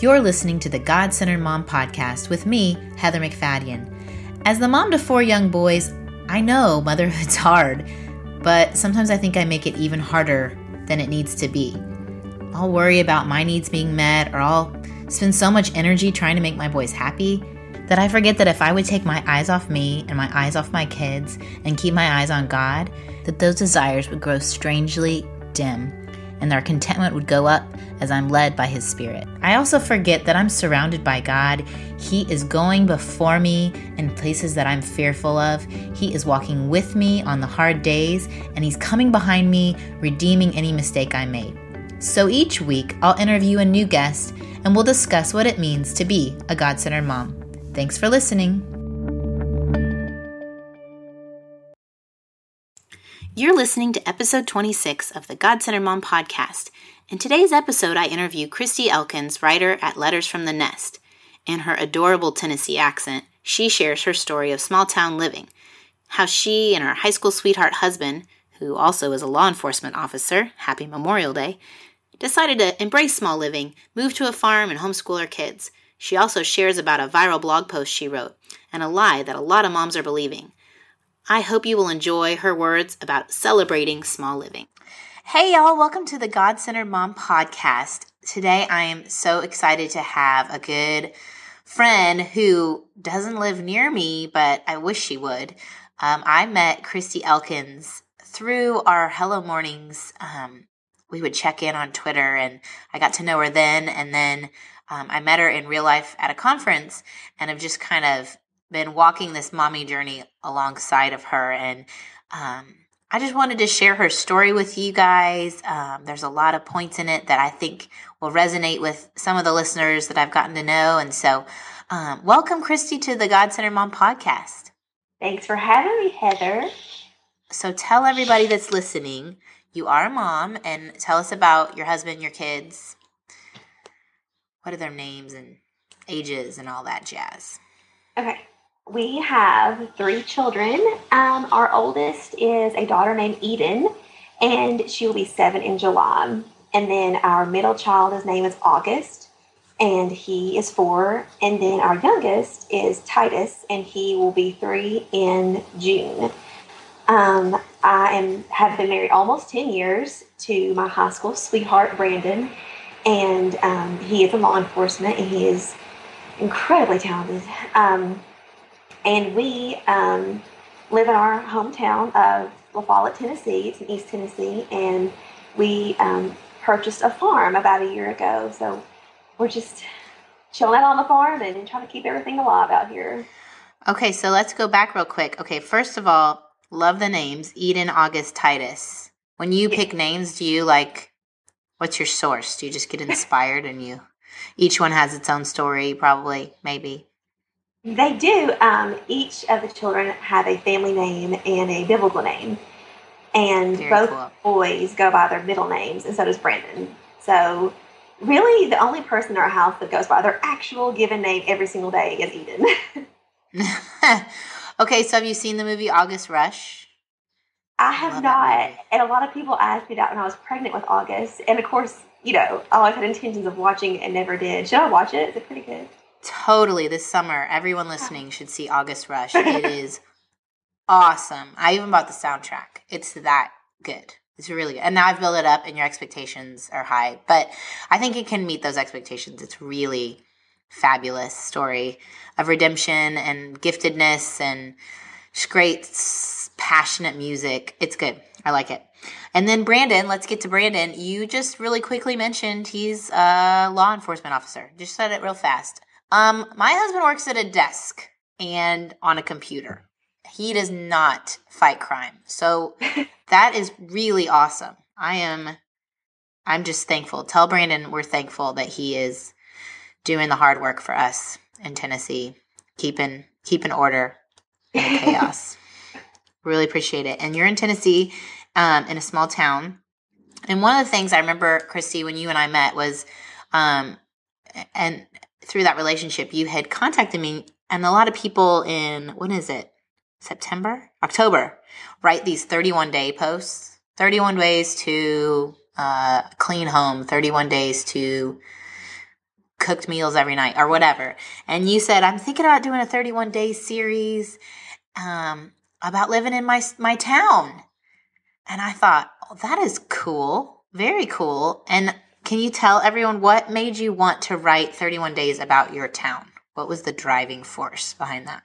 You're listening to the God Centered Mom Podcast with me, Heather MacFadyen. As the mom to four young boys, I know motherhood's hard, but sometimes I think I make it even harder than it needs to be. I'll worry about my needs being met, or I'll spend so much energy trying to make my boys happy that I forget that if I would take my eyes off me and my eyes off my kids and keep my eyes on God, that those desires would grow strangely dim and their contentment would go up as I'm led by His Spirit. I also forget that I'm surrounded by God. He is going before me in places that I'm fearful of. He is walking with me on the hard days, and He's coming behind me, redeeming any mistake I made. So each week, I'll interview a new guest and we'll discuss what it means to be a God centered mom. Thanks for listening. You're listening to episode 26 of the God Centered Mom podcast. In today's episode, I interview Christy Elkins, writer at Letters from the Nest. In her adorable Tennessee accent, she shares her story of small town living, how she and her high school sweetheart husband, who also is a law enforcement officer, happy Memorial Day, decided to embrace small living, move to a farm, and homeschool her kids. She also shares about a viral blog post she wrote and a lie that a lot of moms are believing. I hope you will enjoy her words about celebrating small living. Hey, y'all, welcome to the God Centered Mom podcast. Today, I am so excited to have a good friend who doesn't live near me, but I wish she would. Um, I met Christy Elkins through our Hello Mornings. Um, we would check in on Twitter, and I got to know her then. And then um, I met her in real life at a conference, and have just kind of been walking this mommy journey alongside of her. And um, I just wanted to share her story with you guys. Um, there's a lot of points in it that I think will resonate with some of the listeners that I've gotten to know. And so, um, welcome, Christy, to the God Centered Mom podcast. Thanks for having me, Heather. So, tell everybody that's listening you are a mom and tell us about your husband, your kids. What are their names and ages and all that jazz? Okay we have three children. Um, our oldest is a daughter named Eden, and she will be seven in July. And then our middle child, his name is August, and he is four. And then our youngest is Titus, and he will be three in June. Um, I am have been married almost ten years to my high school sweetheart Brandon, and um, he is in law enforcement, and he is incredibly talented. Um, and we um, live in our hometown of La Follette, Tennessee. It's in East Tennessee. And we um, purchased a farm about a year ago. So we're just chilling out on the farm and trying to keep everything alive out here. Okay, so let's go back real quick. Okay, first of all, love the names Eden, August, Titus. When you pick names, do you like, what's your source? Do you just get inspired and you, each one has its own story, probably, maybe? They do. Um, each of the children have a family name and a biblical name. And Very both cool. boys go by their middle names, and so does Brandon. So, really, the only person in our house that goes by their actual given name every single day is Eden. okay, so have you seen the movie August Rush? I have I not. And a lot of people asked me that when I was pregnant with August. And of course, you know, I always had intentions of watching it and never did. Should I watch it? Is it pretty good? Totally. This summer, everyone listening should see August Rush. It is awesome. I even bought the soundtrack. It's that good. It's really good. And now I've built it up and your expectations are high. But I think it can meet those expectations. It's really fabulous story of redemption and giftedness and great passionate music. It's good. I like it. And then Brandon, let's get to Brandon. You just really quickly mentioned he's a law enforcement officer. Just said it real fast. Um, my husband works at a desk and on a computer. He does not fight crime. So that is really awesome. I am I'm just thankful. Tell Brandon we're thankful that he is doing the hard work for us in Tennessee, keeping keeping order in the chaos. really appreciate it. And you're in Tennessee, um, in a small town. And one of the things I remember, Christy, when you and I met was, um, and through that relationship, you had contacted me, and a lot of people in when is it? September, October, write these 31 day posts, 31 ways to uh, clean home, 31 days to cooked meals every night or whatever. And you said, I'm thinking about doing a 31 day series um, about living in my, my town. And I thought, oh, that is cool. Very cool. And can you tell everyone what made you want to write 31 days about your town? What was the driving force behind that?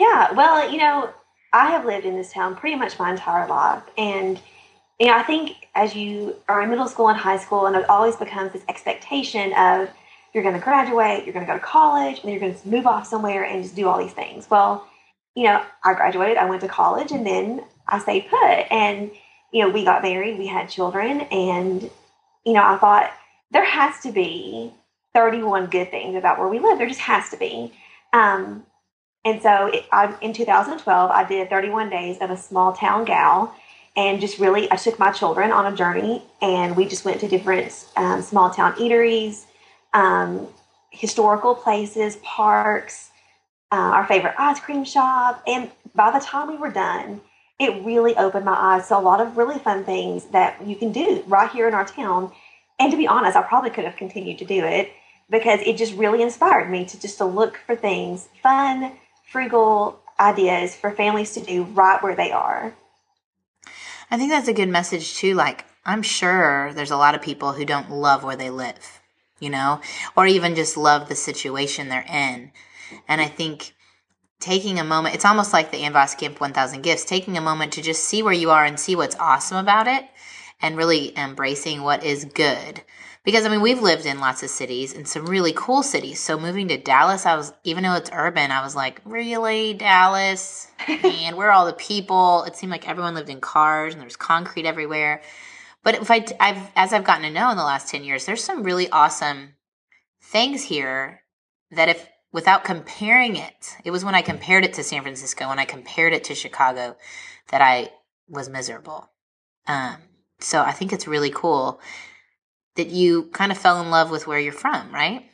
Yeah, well, you know, I have lived in this town pretty much my entire life. And, you know, I think as you are in middle school and high school, and it always becomes this expectation of you're going to graduate, you're going to go to college, and you're going to move off somewhere and just do all these things. Well, you know, I graduated, I went to college, and then I stayed put. And, you know, we got married, we had children, and, you know, I thought there has to be 31 good things about where we live. There just has to be. Um, and so it, I, in 2012, I did 31 days of a small town gal and just really, I took my children on a journey and we just went to different um, small town eateries, um, historical places, parks, uh, our favorite ice cream shop. And by the time we were done, it really opened my eyes to a lot of really fun things that you can do right here in our town. And to be honest, I probably could have continued to do it because it just really inspired me to just to look for things fun, frugal ideas for families to do right where they are. I think that's a good message too. Like, I'm sure there's a lot of people who don't love where they live, you know, or even just love the situation they're in. And I think taking a moment, it's almost like the Ann Voskamp 1000 Gifts, taking a moment to just see where you are and see what's awesome about it and really embracing what is good because I mean we've lived in lots of cities and some really cool cities. So moving to Dallas, I was even though it's urban, I was like, really Dallas, and where are all the people? It seemed like everyone lived in cars and there's concrete everywhere. But if I, I've as I've gotten to know in the last ten years, there's some really awesome things here that if without comparing it, it was when I compared it to San Francisco, when I compared it to Chicago, that I was miserable. Um, so I think it's really cool that you kind of fell in love with where you're from, right?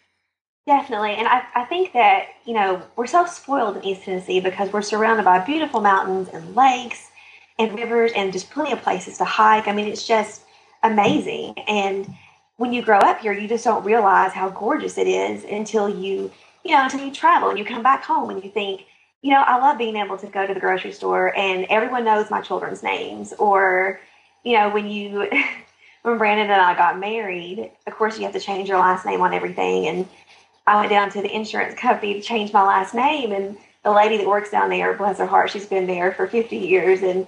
Definitely. And I, I think that, you know, we're so spoiled in East Tennessee because we're surrounded by beautiful mountains and lakes and rivers and just plenty of places to hike. I mean, it's just amazing. And when you grow up here, you just don't realize how gorgeous it is until you, you know, until you travel and you come back home and you think, you know, I love being able to go to the grocery store and everyone knows my children's names. Or, you know, when you when Brandon and I got married, of course, you have to change your last name on everything. And I went down to the insurance company to change my last name. And the lady that works down there, bless her heart, she's been there for 50 years. And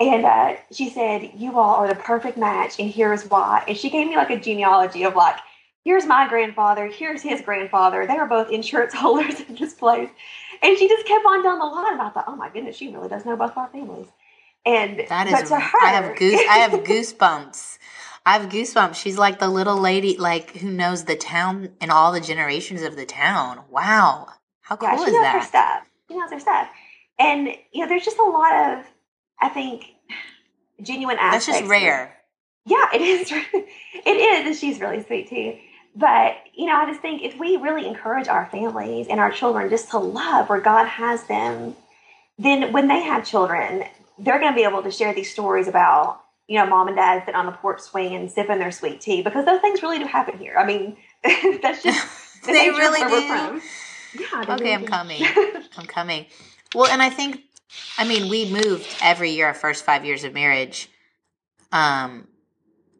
and uh, she said, You all are the perfect match, and here's why. And she gave me like a genealogy of like, here's my grandfather, here's his grandfather. They are both insurance holders in this place. And she just kept on down the line. And I thought, oh my goodness, she really does know both our families. And that is, to her, I have goose, I have goosebumps I have goosebumps. She's like the little lady, like who knows the town and all the generations of the town. Wow, how cool yeah, is that? Her stuff. She knows her stuff, and you know, there's just a lot of, I think, genuine aspects. That's just rare. Yeah, it is. it is, and she's really sweet too. But you know, I just think if we really encourage our families and our children just to love where God has them, then when they have children, they're going to be able to share these stories about you know, mom and dad sitting on the porch swing and sipping their sweet tea because those things really do happen here. I mean, that's just the they really do. Yeah, okay, I'm coming. I'm coming. Well, and I think, I mean, we moved every year. Our first five years of marriage. Um,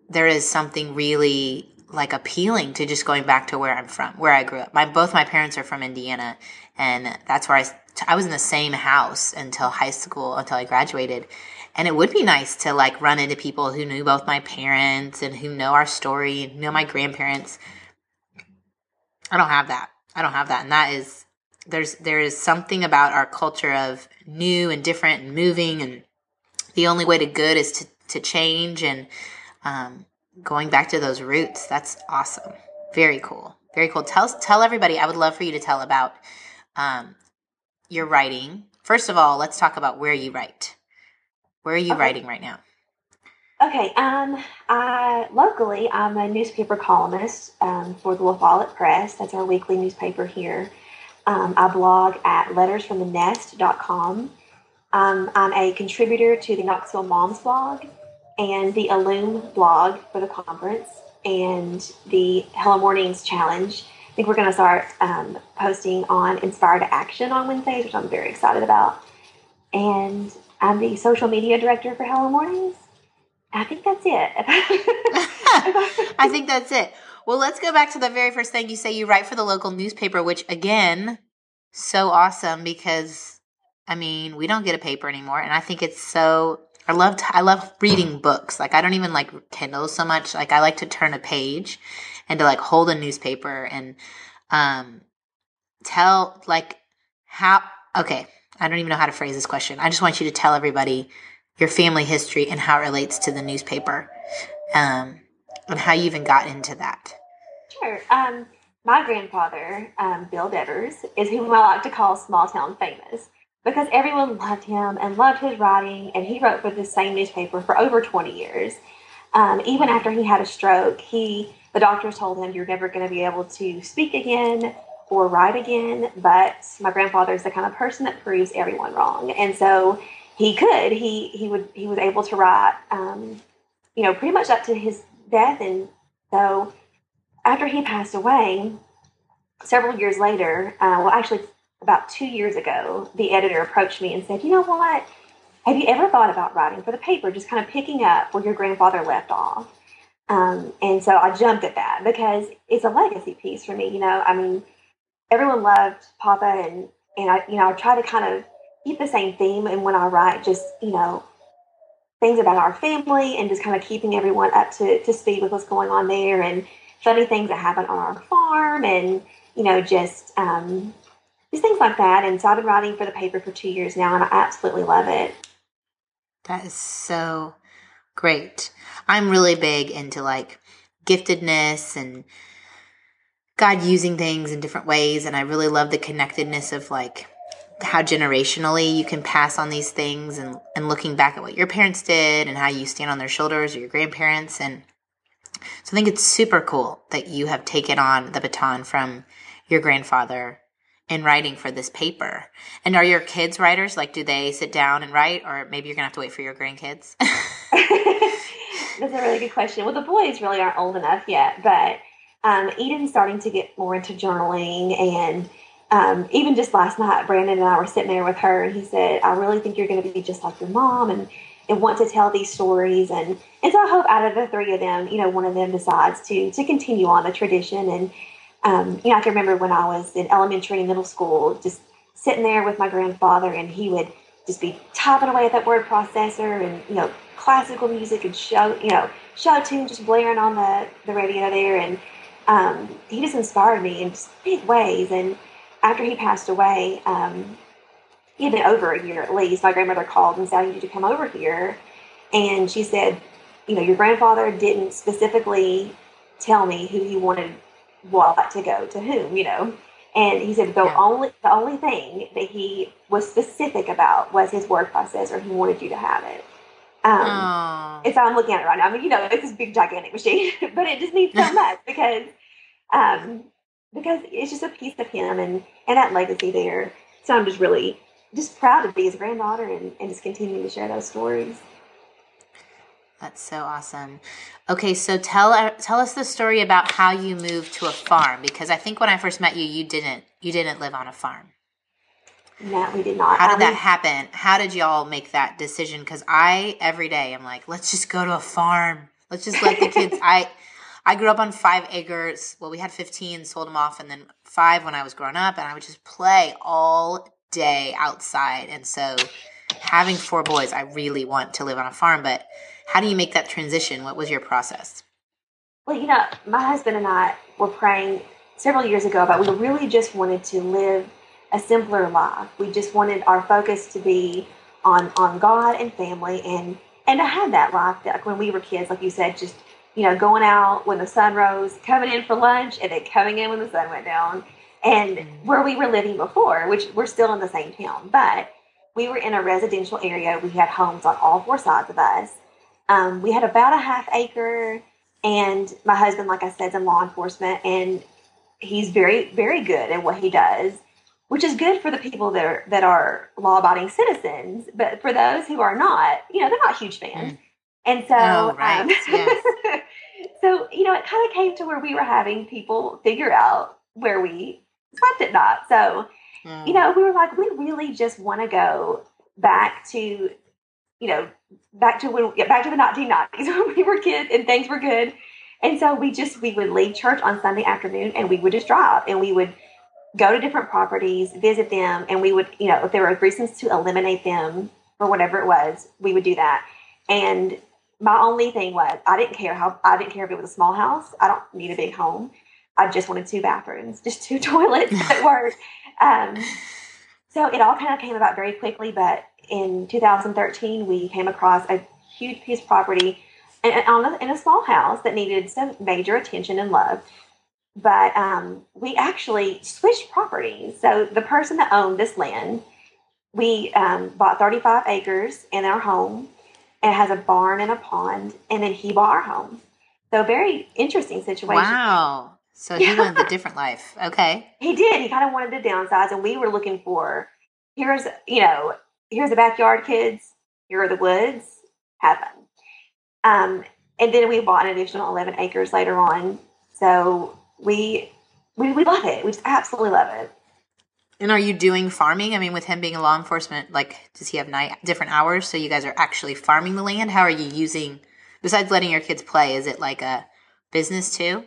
there is something really like appealing to just going back to where I'm from, where I grew up. My both my parents are from Indiana, and that's where I I was in the same house until high school until I graduated and it would be nice to like run into people who knew both my parents and who know our story, know my grandparents. I don't have that. I don't have that. And that is there's there is something about our culture of new and different and moving and the only way to good is to to change and um, going back to those roots. That's awesome. Very cool. Very cool. Tell tell everybody. I would love for you to tell about um, your writing. First of all, let's talk about where you write. Where are you okay. writing right now? Okay, um, I locally I'm a newspaper columnist um, for the La Follette Press. That's our weekly newspaper here. Um, I blog at lettersfromthenest.com. Um, I'm a contributor to the Knoxville Moms blog and the Allume blog for the conference. and the Hello Mornings challenge. I think we're going to start um, posting on Inspired Action on Wednesdays, which I'm very excited about. And I'm the social media director for Hello Mornings. I think that's it. I think that's it. Well, let's go back to the very first thing you say. You write for the local newspaper, which again, so awesome because I mean, we don't get a paper anymore, and I think it's so. I love I love reading books. Like I don't even like Kindle so much. Like I like to turn a page and to like hold a newspaper and um tell like how okay I don't even know how to phrase this question. I just want you to tell everybody your family history and how it relates to the newspaper, um, and how you even got into that. Sure. Um, my grandfather, um, Bill Devers, is whom I like to call small town famous because everyone loved him and loved his writing, and he wrote for the same newspaper for over 20 years. Um, even after he had a stroke, he the doctors told him you're never going to be able to speak again or write again. But my grandfather is the kind of person that proves everyone wrong, and so he could. He he would he was able to write, um, you know, pretty much up to his death, and so after he passed away, several years later, uh, well, actually about two years ago, the editor approached me and said, "You know what? Have you ever thought about writing for the paper, just kind of picking up where your grandfather left off?" Um, and so I jumped at that because it's a legacy piece for me. You know, I mean, everyone loved Papa, and and I, you know, I try to kind of keep the same theme. And when I write, just you know, things about our family and just kind of keeping everyone up to to speed with what's going on there, and funny things that happen on our farm, and you know, just um, just things like that. And so I've been writing for the paper for two years now, and I absolutely love it. That is so great. I'm really big into like giftedness and God using things in different ways. And I really love the connectedness of like how generationally you can pass on these things and, and looking back at what your parents did and how you stand on their shoulders or your grandparents. And so I think it's super cool that you have taken on the baton from your grandfather in writing for this paper. And are your kids writers? Like, do they sit down and write, or maybe you're gonna have to wait for your grandkids? That's a really good question. Well, the boys really aren't old enough yet, but um, Eden's starting to get more into journaling. And um, even just last night, Brandon and I were sitting there with her, and he said, I really think you're going to be just like your mom and, and want to tell these stories. And, and so I hope out of the three of them, you know, one of them decides to, to continue on the tradition. And, um, you know, I can remember when I was in elementary and middle school, just sitting there with my grandfather, and he would just be typing away at that word processor and, you know, classical music and show, you know, show tune just blaring on the, the radio there. And um, he just inspired me in just big ways. And after he passed away, um, he had been over a year at least. My grandmother called and said, I need you to come over here. And she said, you know, your grandfather didn't specifically tell me who he wanted what to go to whom, you know. And he said the yeah. only the only thing that he was specific about was his word processor. He wanted you to have it. Um, and so I'm looking at it right now. I mean, you know, it's this big gigantic machine, but it just needs so much because um, because it's just a piece of him and and that legacy there. So I'm just really just proud to be his granddaughter and, and just continuing to share those stories. That's so awesome. Okay, so tell uh, tell us the story about how you moved to a farm because I think when I first met you, you didn't you didn't live on a farm. No, we did not. How did that happen? How did y'all make that decision? Because I every day I'm like, let's just go to a farm. Let's just let the kids. I I grew up on five acres. Well, we had 15, sold them off, and then five when I was growing up, and I would just play all day outside. And so, having four boys, I really want to live on a farm. But how do you make that transition? What was your process? Well, you know, my husband and I were praying several years ago about we really just wanted to live a simpler life. We just wanted our focus to be on on God and family and and I had that life like when we were kids, like you said, just you know, going out when the sun rose, coming in for lunch, and then coming in when the sun went down. And mm-hmm. where we were living before, which we're still in the same town, but we were in a residential area. We had homes on all four sides of us. Um, we had about a half acre, and my husband, like I said, is in law enforcement, and he's very, very good at what he does which is good for the people that are that are law abiding citizens. But for those who are not, you know, they're not huge fans. Mm. And so, oh, right. Um, yes. so you know, it kind of came to where we were having people figure out where we slept at night. So Mm. you know, we were like, we really just want to go back to, you know, back to when, back to the 1990s when we were kids and things were good. And so we just, we would leave church on Sunday afternoon and we would just drive and we would go to different properties, visit them, and we would, you know, if there were reasons to eliminate them or whatever it was, we would do that. And my only thing was, I didn't care how, I didn't care if it was a small house. I don't need a big home. I just wanted two bathrooms, just two toilets that worked. Um, so it all kind of came about very quickly. But in 2013, we came across a huge piece of property in, a, small house that needed some major attention and love. But um, we actually switched properties. So the person that owned this land, we um, bought 35 acres in our home. It has a barn and a pond, and then he bought our home. So very interesting situation. Wow. So he wanted the different life. Okay. He did. He kind of wanted to downsize, and we were looking for here's you know here's the backyard, kids. Here are the woods. Have fun. Um, and then we bought an additional eleven acres later on. So we we, we love it. We just absolutely love it. And are you doing farming? I mean, with him being a law enforcement, like, does he have night different hours? So you guys are actually farming the land. How are you using? Besides letting your kids play, is it like a business too?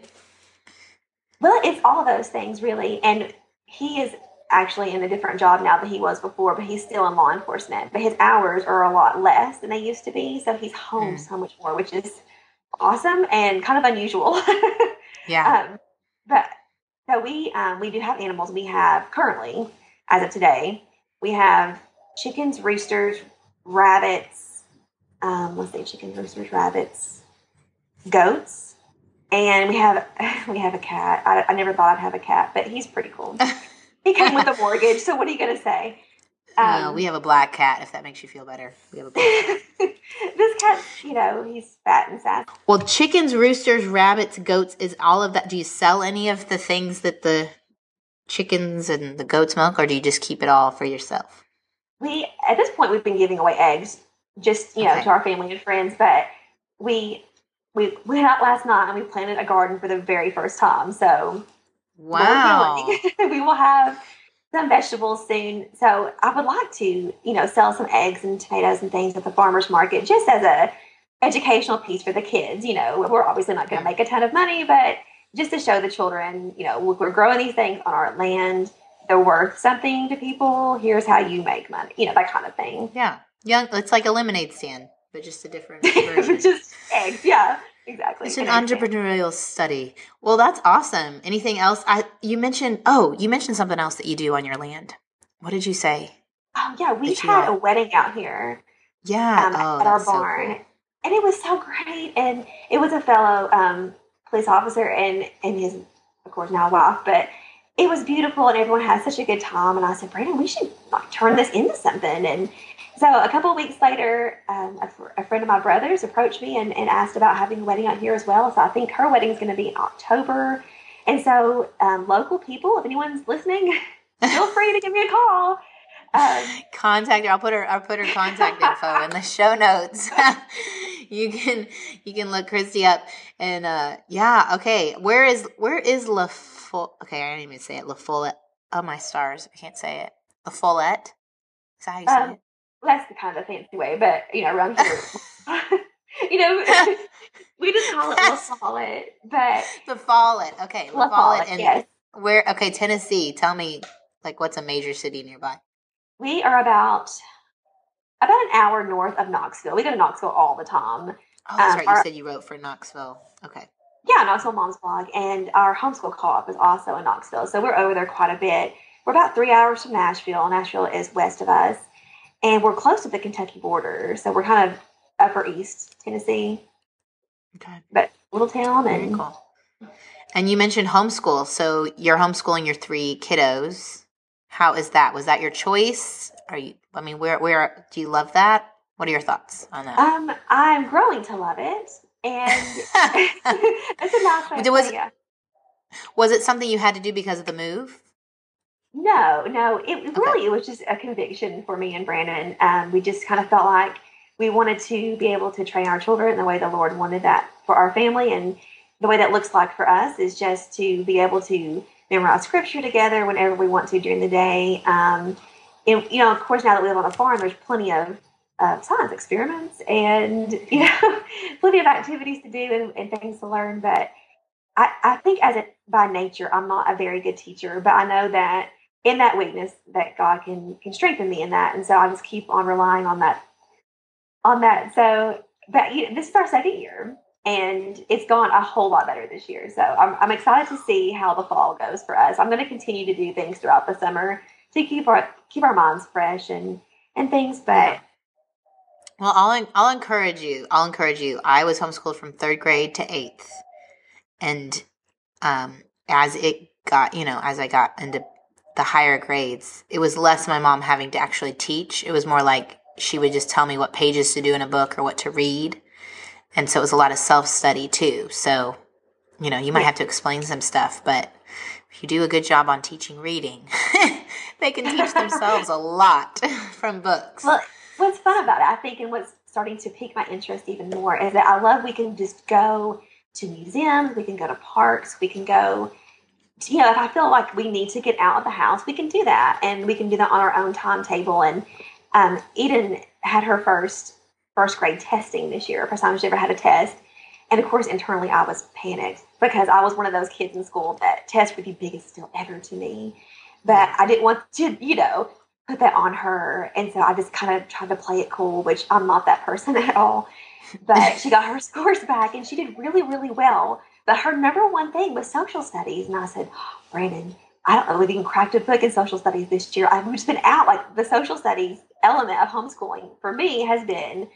Well, it's all those things really. And he is actually in a different job now than he was before, but he's still in law enforcement. But his hours are a lot less than they used to be. So he's home Mm. so much more, which is awesome and kind of unusual. Yeah. um, but so we um, we do have animals. We have currently, as of today, we have chickens, roosters, rabbits. Um, let's say chickens, roosters, rabbits, goats, and we have we have a cat. I, I never thought I'd have a cat, but he's pretty cool. he came with a mortgage. So what are you going to say? no, Um, we have a black cat. If that makes you feel better, we have a black cat. this cat, you know, he's fat and sassy. Well, chickens, roosters, rabbits, goats is all of that. Do you sell any of the things that the chickens and the goats milk, or do you just keep it all for yourself? we at this point we've been giving away eggs just you know Okay. to our family and friends but we we went out last night and we planted a garden for the very first time. So Wow. we will have some vegetables soon. So i would like to you know sell some eggs and tomatoes and things at the farmers market just as a educational piece for the kids you know. We're obviously not going to make a ton of money but just to show the children you know we're growing these things on our land. They're worth something to people. Here's how you make money you know that kind of thing. Yeah. Young. It's like a lemonade stand, but just a different version. just eggs yeah exactly It's an entrepreneurial study. Well, that's awesome. Anything else? I you mentioned. Oh, you mentioned something else that you do on your land. What did you say? oh yeah we had are- a wedding out here Yeah. um, oh, at our that's so barn, cool. and it was so great. And it was a fellow um, police officer and and his, of course, now wife. But it was beautiful, and everyone had such a good time. And I said, Brandon, we should like turn this into something. And so a couple of weeks later, um, a, fr- a friend of my brother's approached me and, and asked about having a wedding out here as well. So I think her wedding is going to be in October. And so, um, local people, if anyone's listening, feel free to give me a call. Um, contact her. I'll put her. I'll put her contact info in the show notes. you can you can look Christy up and uh yeah okay. Where is where is La Fo- Okay, I didn't even say it. La Follette. Oh my stars! I can't say it. La Follette. Is that how you say Um, it? That's the kind of fancy way, but you know, around here, you know, we just call it La Follette, but La Follette. Okay, La La Follette. And yes. where? Okay, Tennessee. Tell me, like, what's a major city nearby? We are about about an hour north of Knoxville. We go to Knoxville all the time. Oh, that's Um, right. You our- said you wrote for Knoxville. Okay. Yeah, Knoxville Mom's Blog, and our homeschool co-op is also in Knoxville, so we're over there quite a bit. We're about three hours from Nashville. Nashville is west of us, and we're close to the Kentucky border, so we're kind of upper east Tennessee, Okay. but little town and cool. And you mentioned homeschool. So you're homeschooling your three kiddos. How is that? Was that your choice? Are you? I mean, where where do you love that? What are your thoughts on that? Um, I'm growing to love it, and it's a nice way. There was- yeah. was it something you had to do because of the move? No, no, it really it was just a conviction for me and Brandon. Um, we just kind of felt like we wanted to be able to train our children in the way the Lord wanted that for our family, and the way that looks like for us is just to be able to memorize scripture together whenever we want to during the day. Um, and you know, of course, now that we live on a farm, there's plenty of uh, science experiments and you know, plenty of activities to do and, and things to learn. But I, I think, as a by nature, I'm not a very good teacher, but I know that in that weakness, that God can can strengthen me in that, and so I just keep on relying on that on that. So, but you know, this is our second year, and it's gone a whole lot better this year. So I'm, I'm excited to see how the fall goes for us. I'm going to continue to do things throughout the summer to keep our keep our minds fresh and and things. But well, I'll I'll encourage you. I'll encourage you. I was homeschooled from third grade to eighth, and um, as it got, you know, as I got into the higher grades, it was less my mom having to actually teach. It was more like she would just tell me what pages to do in a book or what to read. And so it was a lot of self study too. So, you know, you might have to explain some stuff, but if you do a good job on teaching reading, they can teach themselves a lot from books. Well, what's fun about it, I think, and what's starting to pique my interest even more is that I love we can just go to museums, we can go to parks, we can go you know, if I feel like we need to get out of the house, we can do that, and we can do that on our own timetable. And um, Eden had her first first grade testing this year, first time she ever had a test, and of course, internally, I was panicked because I was one of those kids in school that tests were the biggest deal ever to me. But I didn't want to, you know, put that on her, and so I just kind of tried to play it cool, which I'm not that person at all. But she got her scores back, and she did really, really well but her number one thing was social studies. And I said, Brandon, I don't know if you can crack a book in social studies this year. I've just been out. Like the social studies element of homeschooling for me has been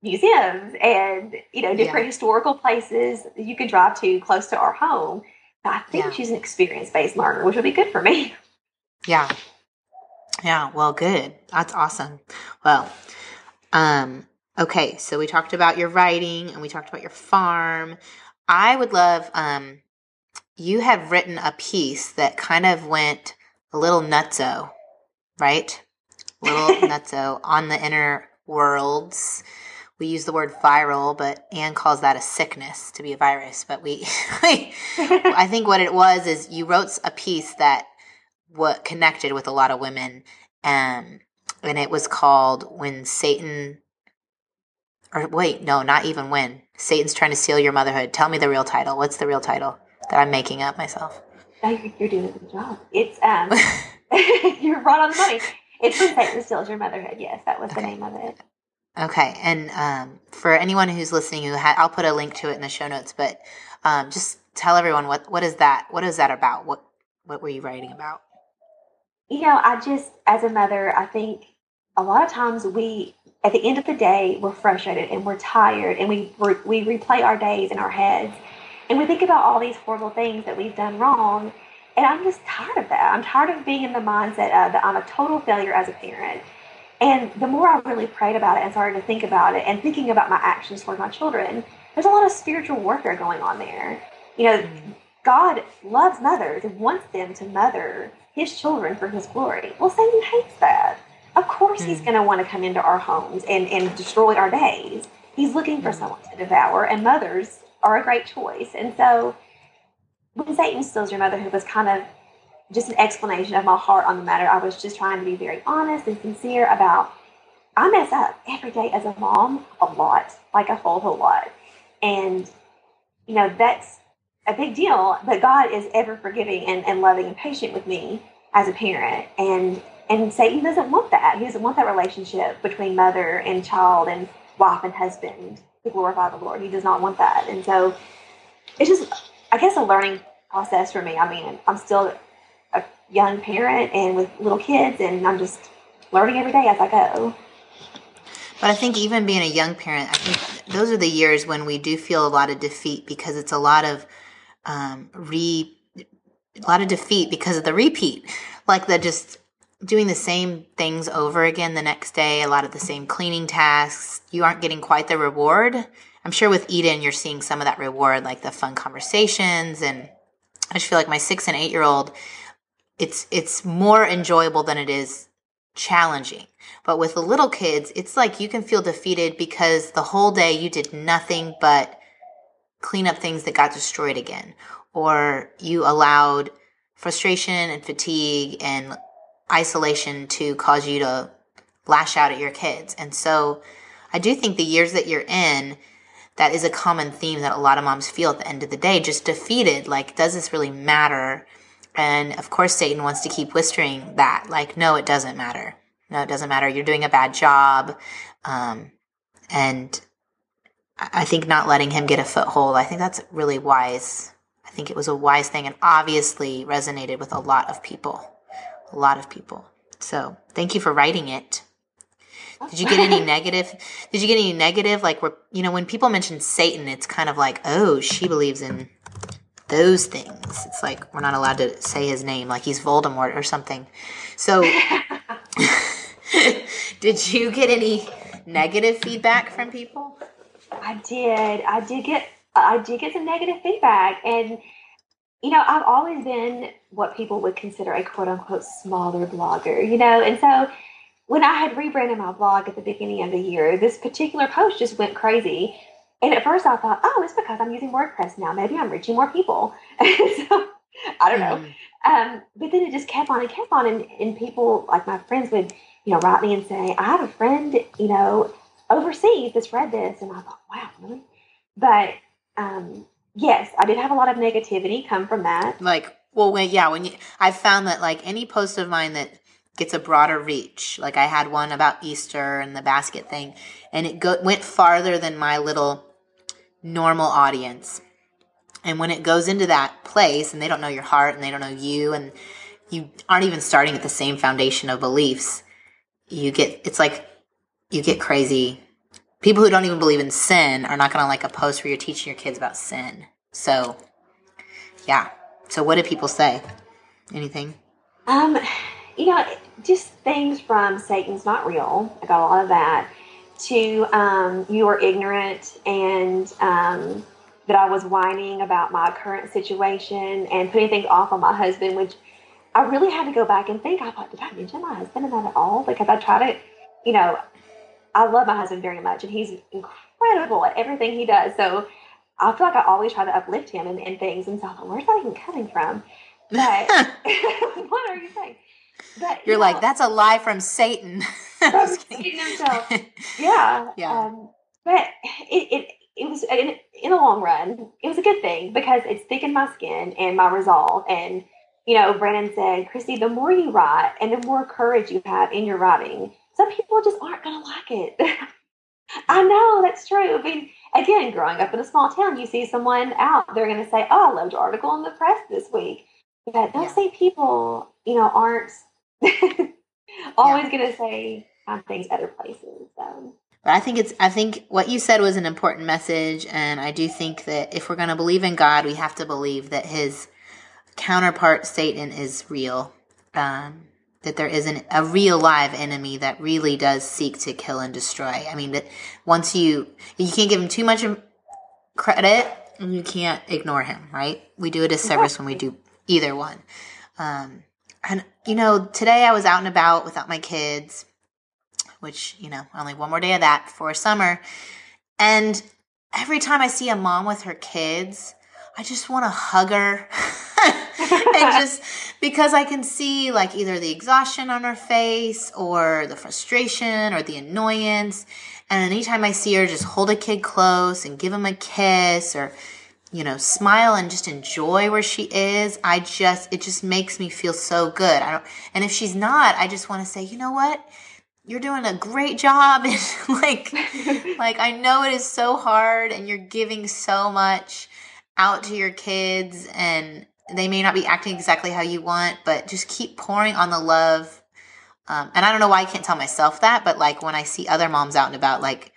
museums and, you know, different yeah. historical places you can drive to close to our home. I think yeah. she's an experience based learner, which would be good for me. Yeah. Yeah. Well, good. That's awesome. Well, um, okay. So we talked about your writing and we talked about your farm. I would love, um, you have written a piece that kind of went a little nutso, right? A little nutso on the inner worlds. We use the word viral, but Anne calls that a sickness to be a virus. But we, I think what it was is you wrote a piece that what connected with a lot of women, um, and it was called "When Satan." Or wait, no, not even when Satan's trying to steal your motherhood. Tell me the real title. What's the real title that I'm making up myself? You're doing a good job. It's um, you're right on the money. It's when Satan steals your motherhood. Yes, that was okay. the name of it. Okay, and um, for anyone who's listening, who ha- I'll put a link to it in the show notes. But um, just tell everyone what what is that? What is that about? What what were you writing about? You know, I just as a mother, I think a lot of times we at the end of the day, we're frustrated and we're tired and we, we replay our days in our heads. And we think about all these horrible things that we've done wrong. And I'm just tired of that. I'm tired of being in the mindset of that I'm a total failure as a parent. And the more I really prayed about it and started to think about it and thinking about my actions toward my children, there's a lot of spiritual warfare going on there. You know. God loves mothers and wants them to mother his children for his glory. Well, Satan hates that. Of course, he's hmm. going to want to come into our homes and, and destroy our days. He's looking for hmm. someone to devour, and mothers are a great choice. And so, when Satan steals your motherhood was kind of just an explanation of my heart on the matter. I was just trying to be very honest and sincere about I mess up every day as a mom a lot, like a whole whole lot. And you know, that's a big deal, but God is ever forgiving and, and loving and patient with me as a parent. And and Satan doesn't want that. He doesn't want that relationship between mother and child and wife and husband to glorify the Lord. He does not want that. And so it's just, I guess, a learning process for me. I mean, I'm still a young parent and with little kids, and I'm just learning every day as I go. But I think even being a young parent, I think those are the years when we do feel a lot of defeat because it's a lot of um, re, a lot of defeat because of the repeat, like the just doing the same things over again the next day, a lot of the same cleaning tasks, you aren't getting quite the reward. I'm sure with Eden, you're seeing some of that reward, like the fun conversations. And I just feel like my six and eight year old, it's, it's more enjoyable than it is challenging. But with the little kids, it's like you can feel defeated because the whole day you did nothing but clean up things that got destroyed again, or you allowed frustration and fatigue and isolation to cause you to lash out at your kids. And so I do think the years that you're in, that is a common theme that a lot of moms feel at the end of the day, just defeated. Like, does this really matter? And of course, Satan wants to keep whispering that, like, no, it doesn't matter. No, it doesn't matter. You're doing a bad job. Um, and I think not letting him get a foothold, I think that's really wise. I think it was a wise thing and obviously resonated with a lot of people. A lot of people. So thank you for writing it. Did you get any negative? Did you get any negative? Like, where, you know, when people mention Satan, it's kind of like, oh, she believes in those things. It's like we're not allowed to say his name, like he's Voldemort or something. So, did you get any negative feedback from people? I did. I did get. I did get some negative feedback, and you know, I've always been what people would consider a quote unquote smaller blogger. You know, and so when I had rebranded my blog at the beginning of the year, this particular post just went crazy. And at first I thought, oh, it's because I'm using WordPress now. Maybe I'm reaching more people. so, I don't know. Mm. Um, but then it just kept on and kept on. And, and people, like my friends, would, you know, write me and say, I have a friend, you know, overseas that's read this. And I thought, wow, really? But um, yes, I did have a lot of negativity come from that. Like, well, when, yeah, when you, I found that like any post of mine that gets a broader reach. Like I had one about Easter and the basket thing, and it go- went farther than my little normal audience. And when it goes into that place and they don't know your heart and they don't know you and you aren't even starting at the same foundation of beliefs, you get it's like you get crazy. People who don't even believe in sin are not going to like a post where you're teaching your kids about sin. So, yeah. So what do people say? Anything? Um, you know, just things from Satan's not real. I got a lot of that. To um, you are ignorant and um, that I was whining about my current situation and putting things off on my husband, which I really had to go back and think. I thought, did I mention my husband that at all? Because I try to, you know, I love my husband very much and he's incredible at everything he does. So I feel like I always try to uplift him and, and things. And so I thought, where's that even coming from? But what are you saying? But, You're like, that's a lie from Satan. from Satan himself. Yeah. Yeah. Um, but it, it, it was in, in the long run, it was a good thing because it's thickened my skin and my resolve. And, you know, Brandon said, Christy, the more you write and the more courage you have in your writing, some people just aren't going to like it. I know that's true. I mean, again, growing up in a small town, you see someone out, they're going to say, Oh, I loved your article in the press this week. But they'll yeah. say people, you know, aren't always yeah. going to say things other places. So. But I think it's I think what you said was an important message and I do think that if we're going to believe in God, we have to believe that his counterpart Satan is real. Um, that there isn't a real live enemy that really does seek to kill and destroy. I mean that once you you can't give him too much credit and you can't ignore him, right? We do a disservice when we do either one. Um, and, you know, today I was out and about without my kids, which, you know, only one more day of that for summer. And every time I see a mom with her kids, I just want to hug her. and just because I can see like either the exhaustion on her face or the frustration or the annoyance. And anytime I see her, just hold a kid close and give him a kiss or you know, smile and just enjoy where she is, I just, it just makes me feel so good. I don't, and if she's not, I just want to say, you know what? You're doing a great job. And like, like I know it is so hard and you're giving so much out to your kids and they may not be acting exactly how you want, but just keep pouring on the love. Um, and I don't know why I can't tell myself that, but like when I see other moms out and about, like,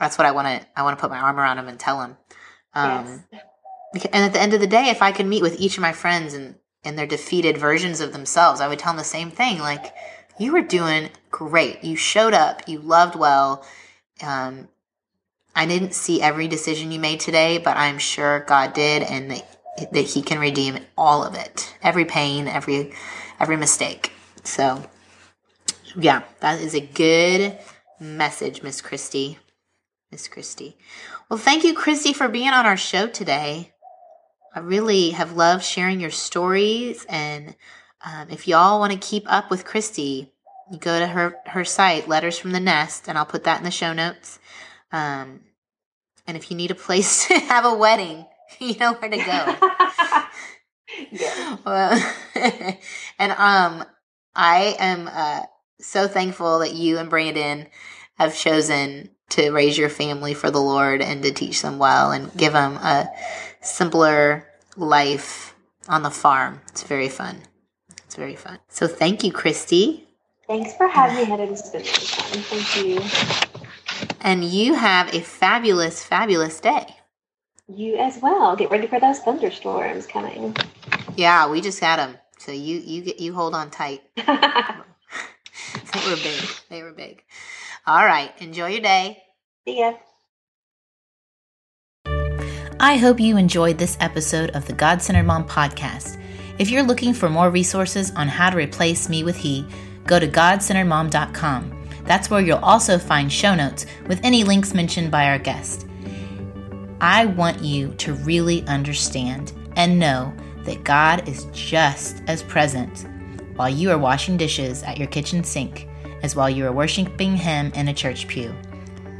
that's what I want to, I want to put my arm around them and tell them um, yes. And at the end of the day, if I could meet with each of my friends and, and their defeated versions of themselves, I would tell them the same thing. Like, you were doing great. You showed up. You loved well. Um, I didn't see every decision you made today, but I'm sure God did, and that, that He can redeem all of it, every pain, every every mistake. So, yeah, that is a good message, Miss Christy. Miss Christy. Well, thank you, Christy, for being on our show today. I really have loved sharing your stories. And um, if y'all want to keep up with Christy, go to her, her site, Letters from the Nest, and I'll put that in the show notes. Um, and if you need a place to have a wedding, you know where to go. yeah. Well, and um, I am uh, so thankful that you and Brandon have chosen to raise your family for the Lord and to teach them well and give them a simpler life on the farm. It's very fun. It's very fun. So thank you, Christy. Thanks for having me. This has been fun. Thank you. And you have a fabulous, fabulous day. You as well. Get ready for those thunderstorms coming. Yeah, we just had them. So you you get you hold on tight. they were big. They were big. All right. Enjoy your day. See ya. I hope you enjoyed this episode of the God Centered Mom podcast. If you're looking for more resources on how to replace me with he, go to godcenteredmom.com. That's where you'll also find show notes with any links mentioned by our guest. I want you to really understand and know that God is just as present while you are washing dishes at your kitchen sink as while you are worshiping Him in a church pew.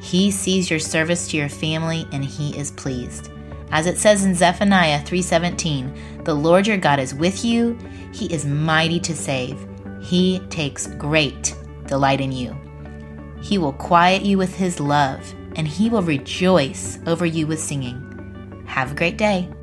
He sees your service to your family and He is pleased. As it says in Zephaniah 3:17, the Lord your God is with you, he is mighty to save. He takes great delight in you. He will quiet you with his love, and he will rejoice over you with singing. Have a great day.